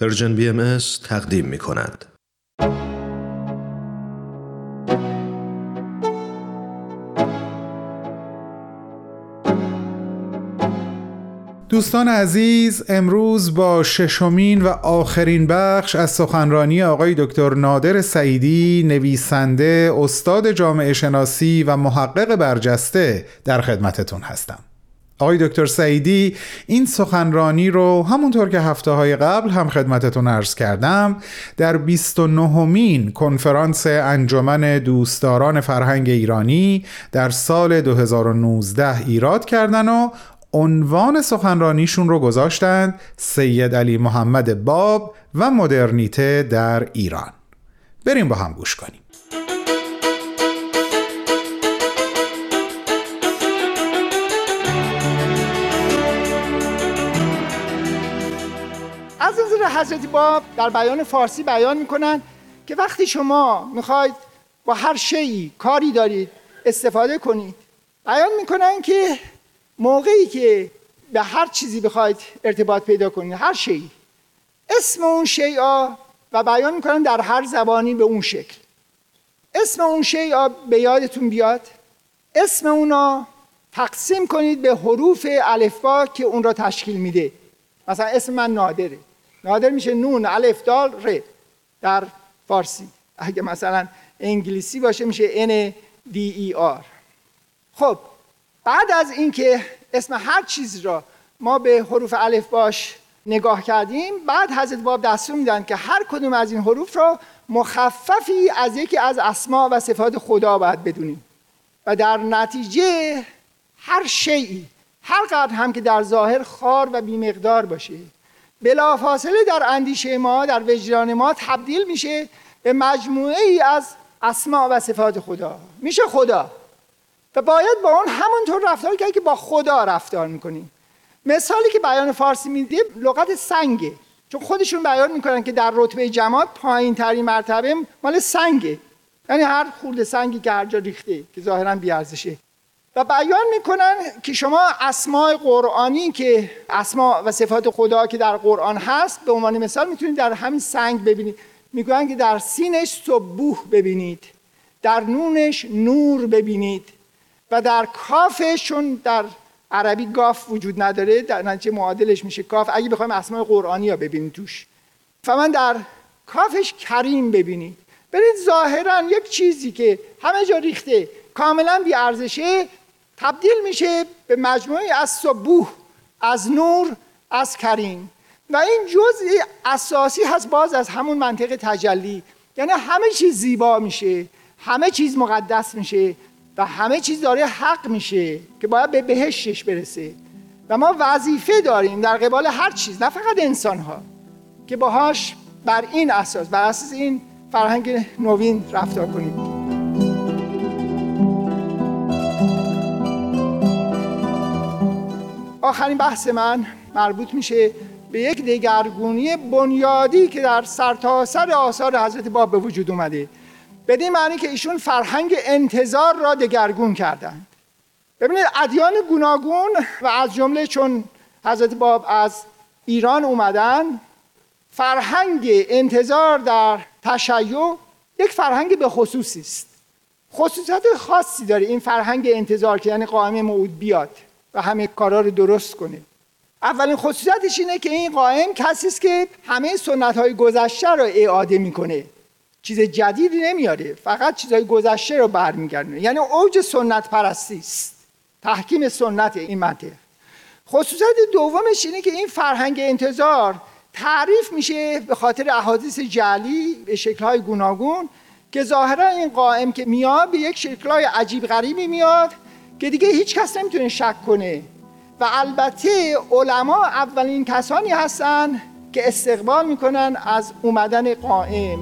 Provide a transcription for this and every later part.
پرژن بی ام تقدیم می کند. دوستان عزیز امروز با ششمین و آخرین بخش از سخنرانی آقای دکتر نادر سعیدی نویسنده استاد جامعه شناسی و محقق برجسته در خدمتتون هستم آقای دکتر سعیدی این سخنرانی رو همونطور که هفته های قبل هم خدمتتون عرض کردم در 29 مین کنفرانس انجمن دوستداران فرهنگ ایرانی در سال 2019 ایراد کردن و عنوان سخنرانیشون رو گذاشتند سید علی محمد باب و مدرنیته در ایران. بریم با هم گوش کنیم. حضرت باب در بیان فارسی بیان می‌کنن که وقتی شما می‌خواید با هر شیعی کاری دارید استفاده کنید بیان می‌کنن که موقعی که به هر چیزی بخواید ارتباط پیدا کنید هر شیعی اسم اون شیعا و بیان می‌کنن در هر زبانی به اون شکل. اسم اون شیعا به یادتون بیاد. اسم اونا تقسیم کنید به حروف الفبا که اون را تشکیل میده. مثلا اسم من نادره. نادر میشه نون الف دال ر. در فارسی. اگه مثلا انگلیسی باشه میشه N D E R. خب بعد از اینکه اسم هر چیز را ما به حروف الف باش نگاه کردیم بعد حضرت باب دستور میدن که هر کدوم از این حروف را مخففی از یکی از اسما و صفات خدا باید بدونیم. و در نتیجه هر شیعی هر قدر هم که در ظاهر خار و بیمقدار باشه بلافاصله در اندیشه ما در وجدان ما تبدیل میشه به مجموعه ای از اسما و صفات خدا. میشه خدا. و باید با اون همونطور رفتار کرد که با خدا رفتار می‌کنیم. مثالی که بیان فارسی میده لغت سنگه. چون خودشون بیان می‌کنن که در رتبه جماعت پایین ترین مرتبه مال سنگه. یعنی هر خورده سنگی که هر جا ریخته که ظاهرا بیارزشه. و بیان می‌کنن که شما اسماء قرآنی که اسما و صفات خدا که در قرآن هست به عنوان مثال می‌تونید در همین سنگ ببینید. می‌گوین که در سینش صبوح ببینید در نونش نور ببینید و در کافشون در عربی گاف وجود نداره در نتیجه معادلش میشه کاف. اگه بخوایم اسماء قرآنی ها ببینید توش. فمن در کافش کریم ببینید. برید ظاهرا یک چیزی که همه جا ریخته کاملا بی ارزشه تبدیل میشه به مجموعه از صبوح از نور از کریم. و این جزء اساسی هست باز از همون منطق تجلی. یعنی همه چیز زیبا میشه همه چیز مقدس میشه و همه چیز داره حق میشه که باید به بهشتش برسه. و ما وظیفه داریم در قبال هر چیز نه فقط انسان ها که باهاش بر این اساس بر اساس این فرهنگ نوین رفتار کنیم. آخرین بحث من مربوط میشه به یک دگرگونی بنیادی که در سرتاسر سر آثار حضرت باب به وجود اومده. بدین معنی که ایشون فرهنگ انتظار را دگرگون کردند. ببینید ادیان گوناگون و از جمله چون حضرت باب از ایران اومدن فرهنگ انتظار در تشیع یک فرهنگ به خصوصی است. خصوصیت خاصی داره این فرهنگ انتظار که یعنی قائم موعود بیاد. و همه کارا رو درست کنه اولین خصوصیتش اینه که این قائم کسی است که همه سنت های گذشته رو اعاده می‌کنه. چیز جدیدی نمیاره فقط چیزهای گذشته رو برمیگردونه. یعنی اوج سنت پرستی است. تحکیم سنت این منطق. خصوصیت دومش اینه که این فرهنگ انتظار تعریف میشه به خاطر احادیث جعلی به شکلهای گوناگون که ظاهرا این قائم که میاد به یک شکلهای عجیب غریبی میاد که دیگه هیچ کس نمی‌تونه شک کنه. و البته علما اولین کسانی هستن که استقبال می‌کنن از اومدن قائم.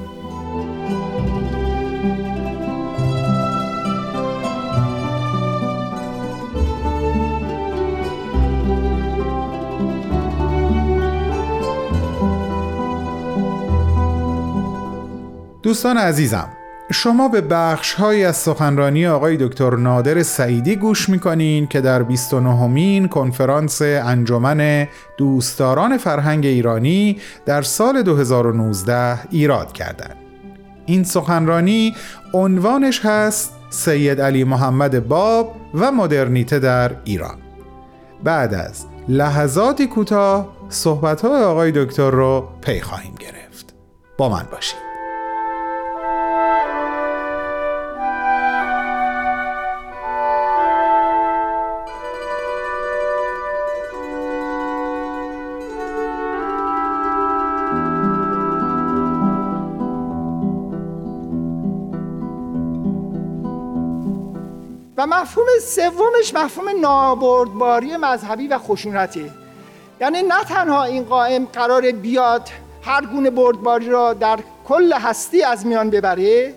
دوستان عزیزم شما به بخش های از سخنرانی آقای دکتر نادر سعیدی گوش می‌کنین که در 29 مین کنفرانس انجمن دوستداران فرهنگ ایرانی در سال 2019 ایراد کردند. این سخنرانی عنوانش هست سید علی محمد باب و مدرنیته در ایران. بعد از لحظاتی کوتاه صحبت های آقای دکتر رو پی خواهیم گرفت. با من باشید. و مفهوم سومش مفهوم نابردباری مذهبی و خشونتی. یعنی نه تنها این قائم قرار بیاد هر گونه بردباری را در کل هستی از میان ببره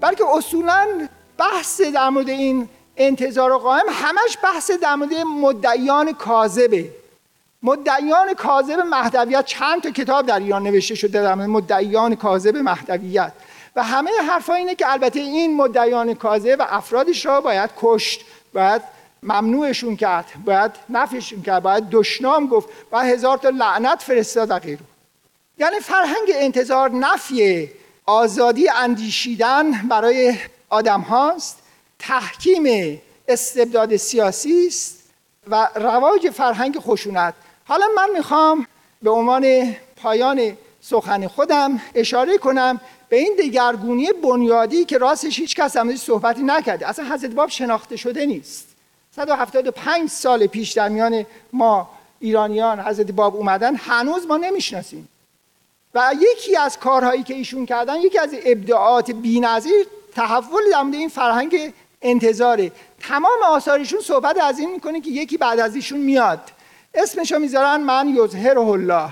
بلکه اصولا بحث در مورد این انتظار قائم همش بحث در مورد مدعیان کاذبه. مدعیان کاذب مهدویت چند تا کتاب در ایران نوشته شده در مدعیان کاذب مهدویت. و همه حرفا اینه که البته این مدعیان کاذب و افرادش را باید کشت باید ممنوعشون کرد باید نفشون کرد باید دشنام گفت و هزار تا لعنت فرستاد و غیره یعنی فرهنگ انتظار نفی آزادی اندیشیدن برای آدم هاست تحکیم استبداد سیاسی است و رواج فرهنگ خشونت. حالا من می‌خوام به عنوان پایان سخن خودم اشاره کنم به این دگرگونی بنیادی که راستش هیچ کس هم صحبتی نکرده. اصلا حضرت باب شناخته شده نیست. 175 سال پیش در میان ما ایرانیان حضرت باب اومدن هنوز ما نمی‌شناسیم. و یکی از کارهایی که ایشون کردن یکی از ابداعات بی‌نظیر تحول در این فرهنگ انتظاره. تمام آثارشون صحبت از این می‌کنه که یکی بعد از ایشون میاد. اسمشو می‌ذارن من یظهر الله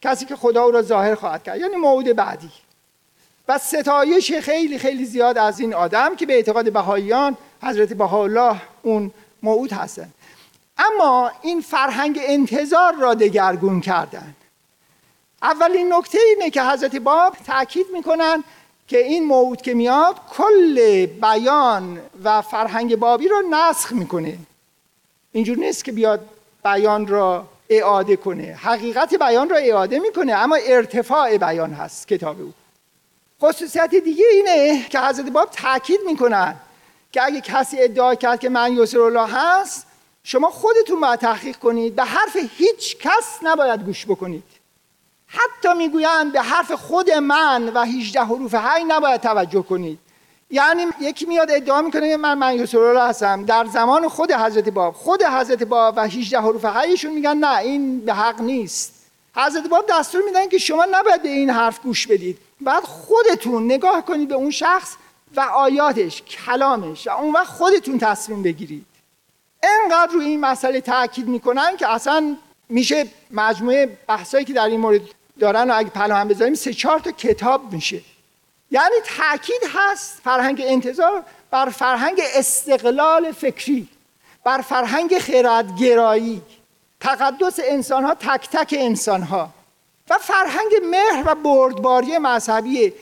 کسی که خدا او را ظاهر خواهد کرد. یعنی موعود بعدی. ستایش خیلی خیلی زیاد از این آدم که به اعتقاد بهاییان حضرت بهاءالله اون موعود هستن. اما این فرهنگ انتظار را دگرگون کردن. اولین نکته اینه که حضرت باب تاکید می‌کنن که این موعود که میاد کل بیان و فرهنگ بابی را نسخ می‌کنه. اینجور نیست که بیاد بیان را اعاده کنه. حقیقت بیان را اعاده می‌کنه اما ارتفاع بیان هست کتاب او. خصوصیت دیگه اینه که حضرت باب تاکید می‌کنن که اگه کسی ادعا کرد که من یسر الله هست شما خودتون باید تحقیق کنید به حرف هیچ کس نباید گوش بکنید. حتی می‌گویند به حرف خود من و 18 حروف هی نباید توجه کنید. یعنی یکی میاد ادعا می‌کنه من من یسر الله هستم. در زمان خود حضرت باب خود حضرت باب و 18 حروف هیشون میگن نه این به حق نیست. حضرت باب دستور میدن که شما نباید به این حرف گوش بدید. بعد خودتون نگاه کنید به اون شخص و آیاتش کلامش و اون وقت خودتون تصمیم بگیرید. انقدر روی این مسئله تاکید می‌کنن که اصلا میشه مجموعه بحثایی که در این مورد دارن و اگه پلا هم بذاریم سه چهار تا کتاب میشه. یعنی تاکید هست فرهنگ انتظار بر فرهنگ استقلال فکری بر فرهنگ خیراتگرایی تقدس انسان ها تک تک انسان ها و فرهنگ مهر و بردباری مذهبی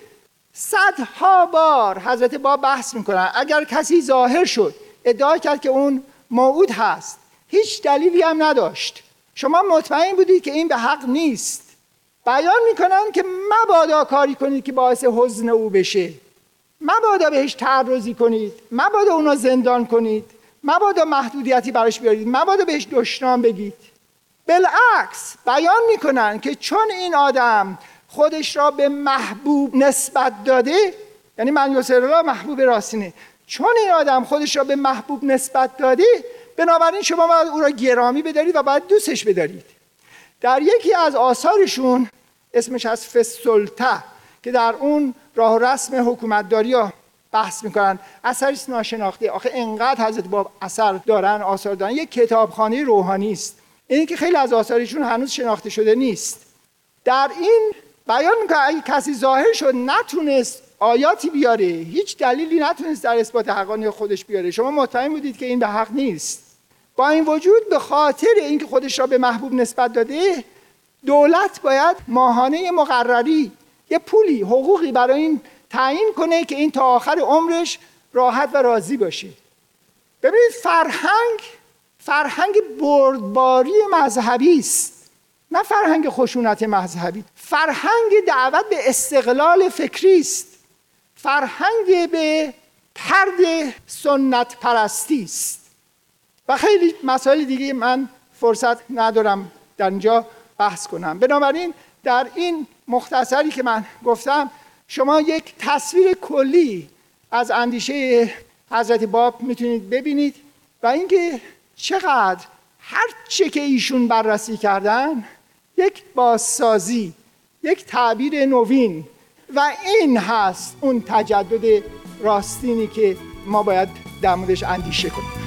صدها بار حضرت با بحث می‌کنن. اگر کسی ظاهر شد ادعا کرد که اون موعود هست. هیچ دلیلی هم نداشت. شما مطمئن بودید که این به حق نیست. بیان می‌کنن که مبادا کاری کنید که باعث حزن او بشه. مبادا بهش تعرضی کنید. مبادا اونو زندان کنید. مبادا محدودیتی براش بیارید. مبادا بهش دشنام بگید. بالعکس بیان می‌کنن که چون این آدم خودش را به محبوب نسبت داده یعنی من الله محبوب راستینه چون این آدم خودش را به محبوب نسبت داده بنابراین شما باید او را گرامی بدارید و باید دوستش بدارید. در یکی از آثارشون اسمش از فسلطه که در اون راه و رسم حکومتداری ها بحث می‌کنن. اثری ناشناخته. آخه انقدر حضرت باب اثر دارن آثار دارن. یک کتابخانه روحانی است. این که خیلی از آثارشون هنوز شناخته شده نیست. در این بیان می‌کنه اگه کسی ظاهر شد نتونست آیاتی بیاره هیچ دلیلی نتونست در اثبات حقانی خودش بیاره. شما مطمئن بودید که این به حق نیست. با این وجود به خاطر اینکه خودش را به محبوب نسبت داده دولت باید ماهانه مقرری یه پولی حقوقی برای این تعیین کنه که این تا آخر عمرش راحت و راضی باشه. ببینید فرهنگ فرهنگ بردباری مذهبی است. نه فرهنگ خشونت مذهبی. فرهنگ دعوت به استقلال فکری است. فرهنگ به ترد سنت پرستی است. و خیلی مسائل دیگه من فرصت ندارم در اینجا بحث کنم. بنابراین در این مختصری که من گفتم شما یک تصویر کلی از اندیشه حضرت باب می‌تونید ببینید و اینکه چقدر هر چه که ایشون بررسی کردن یک بازسازی یک تعبیر نوین و این هست اون تجدد راستینی که ما باید در موردش اندیشه کنیم.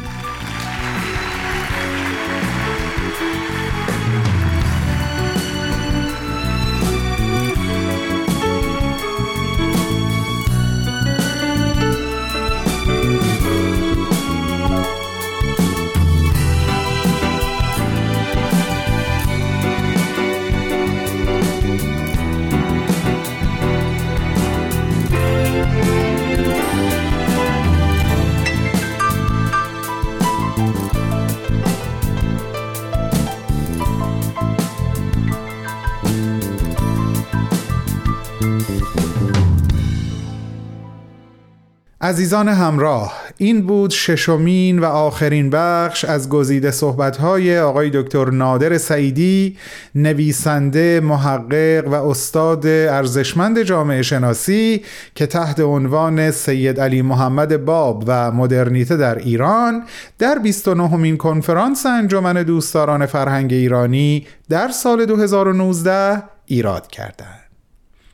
عزیزان همراه این بود ششمین و آخرین بخش از گزیده صحبت‌های آقای دکتر نادر سعیدی نویسنده محقق و استاد ارزشمند جامعه شناسی که تحت عنوان سید علی محمد باب و مدرنیته در ایران در 29 مین کنفرانس انجمن دوستداران فرهنگ ایرانی در سال 2019 ایراد کردند.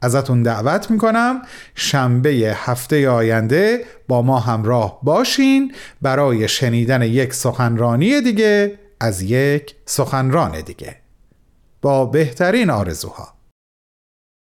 ازتون دعوت می‌کنم. شنبه هفته آینده با ما همراه باشین. برای شنیدن یک سخنرانی دیگه از یک سخنران دیگه. با بهترین آرزوها.